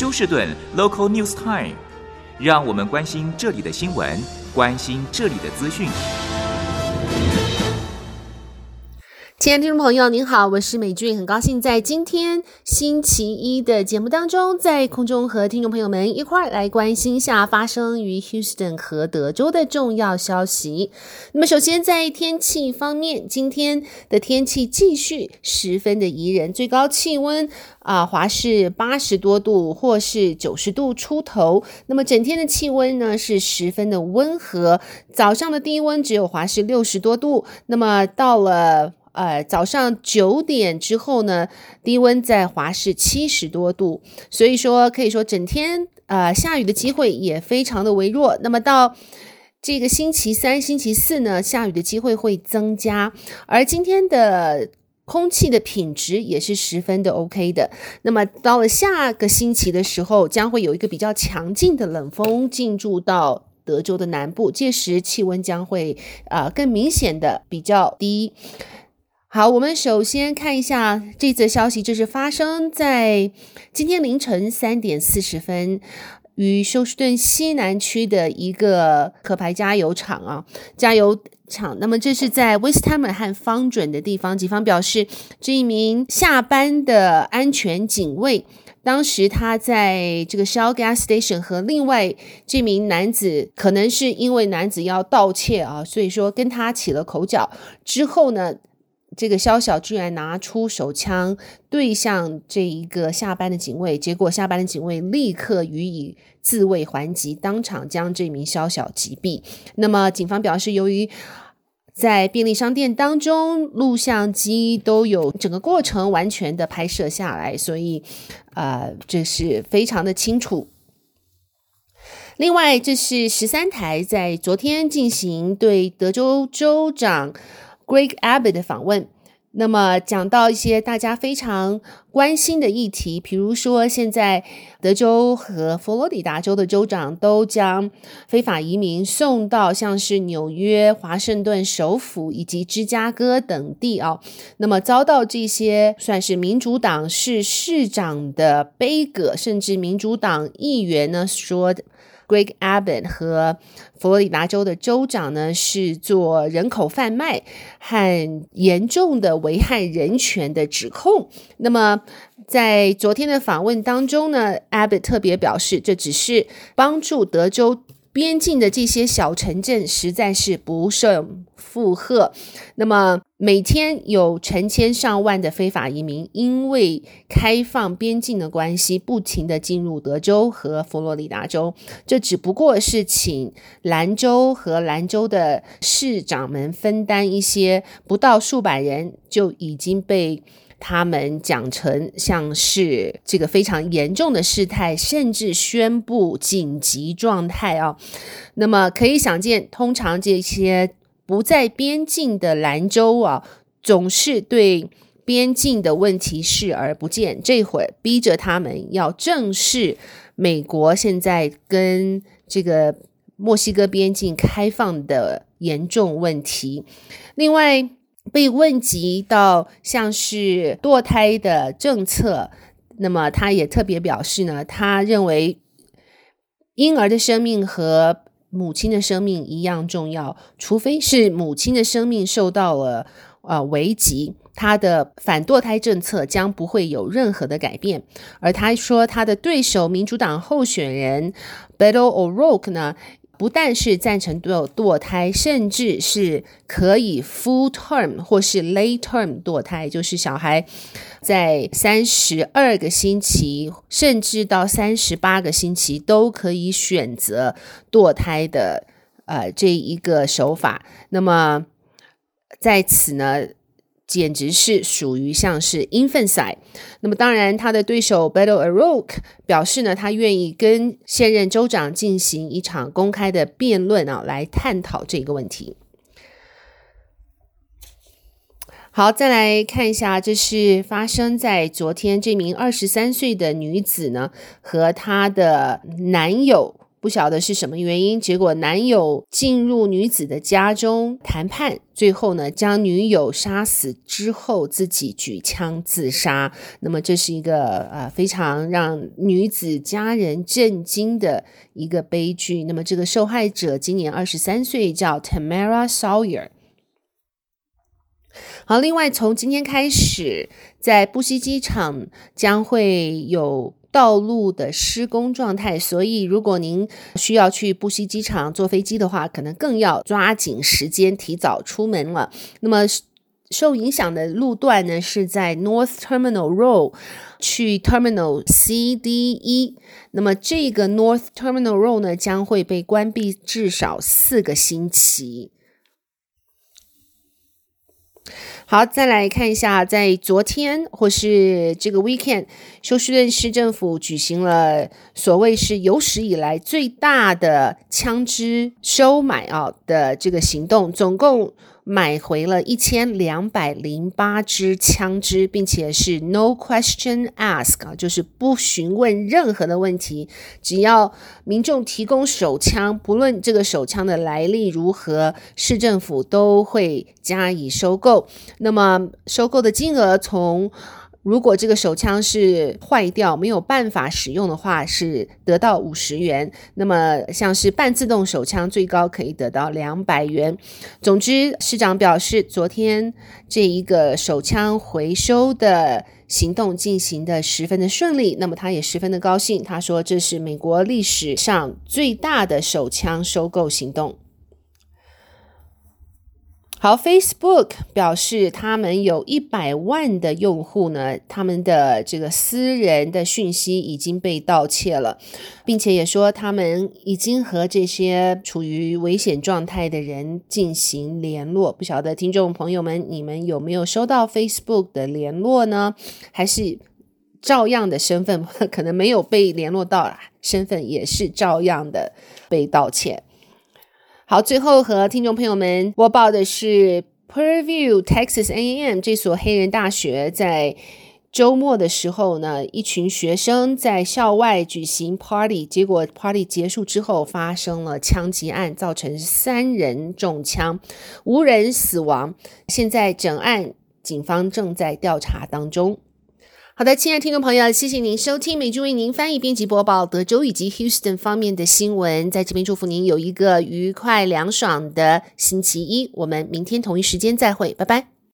休士顿 Local News Time，让我们关心这里的新闻，关心这里的资讯。亲爱的听众朋友，您好，我是美俊，很高兴在今天星期一的节目当中，在空中和听众朋友们一块儿来关心一下发生于 Houston 和德州的重要消息。那么，首先在天气方面，今天的天气继续十分的宜人，最高气温啊，华氏八十多度或是九十度出头。那么，整天的气温呢是十分的温和，早上的低温只有华氏六十多度，那么到了。呃，早上九点之后呢，低温在华氏七十多度，所以说可以说整天呃下雨的机会也非常的微弱。那么到这个星期三、星期四呢，下雨的机会会增加，而今天的空气的品质也是十分的 OK 的。那么到了下个星期的时候，将会有一个比较强劲的冷风进驻到德州的南部，届时气温将会啊、更明显的比较低。好，我们首先看一下这则消息，这是发生在今天凌晨三点四十分，于休斯顿西南区的一个壳牌加油厂啊，加油厂。那么这是在 Westheimer 和方准的地方。警方表示，这一名下班的安全警卫，当时他在这个 Shell Gas Station 和另外这名男子，可能是因为男子要盗窃啊，所以说跟他起了口角。之后呢，这个肖小居然拿出手枪对向这一个下班的警卫，结果下班的警卫立刻予以自卫还击，当场将这名肖小击毙。那么警方表示，由于在便利商店当中录像机都有整个过程完全的拍摄下来，所以呃，这是非常的清楚。另外，这是十三台在昨天进行对德州州长。Greg Abbott 的访问，那么讲到一些大家非常关心的议题，比如说现在德州和佛罗里达州的州长都将非法移民送到像是纽约、华盛顿首府以及芝加哥等地啊，那么遭到这些算是民主党市市长的杯葛，甚至民主党议员呢说。Greg Abbott 和佛罗里达州的州长呢，是做人口贩卖和严重的危害人权的指控。那么，在昨天的访问当中呢，Abbott 特别表示，这只是帮助德州。边境的这些小城镇实在是不胜负荷。那么每天有成千上万的非法移民，因为开放边境的关系，不停地进入德州和佛罗里达州。这只不过是请兰州和兰州的市长们分担一些，不到数百人就已经被。他们讲成像是这个非常严重的事态，甚至宣布紧急状态啊。那么可以想见，通常这些不在边境的兰州啊，总是对边境的问题视而不见。这会儿逼着他们要正视美国现在跟这个墨西哥边境开放的严重问题。另外。被问及到像是堕胎的政策，那么他也特别表示呢，他认为婴儿的生命和母亲的生命一样重要，除非是母亲的生命受到了呃危急，他的反堕胎政策将不会有任何的改变。而他说，他的对手民主党候选人 Beto O'Rourke 呢，不但是赞成堕堕胎，甚至是可以 full term 或是 late term 堕胎，就是小孩在三十二个星期，甚至到三十八个星期都可以选择堕胎的呃这一个手法。那么在此呢，简直是属于像是 infanticide。那么当然，他的对手 Beto O'Rourke 表示呢，他愿意跟现任州长进行一场公开的辩论啊，来探讨这个问题。好，再来看一下，这是发生在昨天，这名二十三岁的女子呢，和她的男友不晓得是什么原因，结果男友进入女子的家中谈判，最后呢将女友杀死之后自己举枪自杀。那么这是一个呃非常让女子家人震惊的一个悲剧。那么这个受害者今年二十三岁，叫 Tamara Sawyer。好，另外从今天开始，在布希机场将会有。道路的施工状态，所以如果您需要去布希机场坐飞机的话，可能更要抓紧时间提早出门了。那么受影响的路段呢，是在 North Terminal Road 去 Terminal C、D、E。那么这个 North Terminal Road 呢，将会被关闭至少四个星期。好，再来看一下，在昨天或是这个 weekend，休斯顿市政府举行了所谓是有史以来最大的枪支收买啊的这个行动，总共。买回了一千两百零八支枪支，并且是 no question ask 啊，就是不询问任何的问题，只要民众提供手枪，不论这个手枪的来历如何，市政府都会加以收购。那么收购的金额从如果这个手枪是坏掉没有办法使用的话，是得到五十元。那么像是半自动手枪，最高可以得到两百元。总之，市长表示，昨天这一个手枪回收的行动进行的十分的顺利。那么他也十分的高兴，他说这是美国历史上最大的手枪收购行动。好，Facebook 表示他们有一百万的用户呢，他们的这个私人的讯息已经被盗窃了，并且也说他们已经和这些处于危险状态的人进行联络。不晓得听众朋友们，你们有没有收到 Facebook 的联络呢？还是照样的身份可能没有被联络到，身份也是照样的被盗窃。好，最后和听众朋友们播报的是，Prairie View Texas A&M 这所黑人大学在周末的时候呢，一群学生在校外举行 party，结果 party 结束之后发生了枪击案，造成三人中枪，无人死亡。现在整案警方正在调查当中。好的，亲爱的听众朋友，谢谢您收听美珠为您翻译、编辑、播报德州以及 Houston 方面的新闻。在这边祝福您有一个愉快、凉爽的星期一。我们明天同一时间再会，拜拜。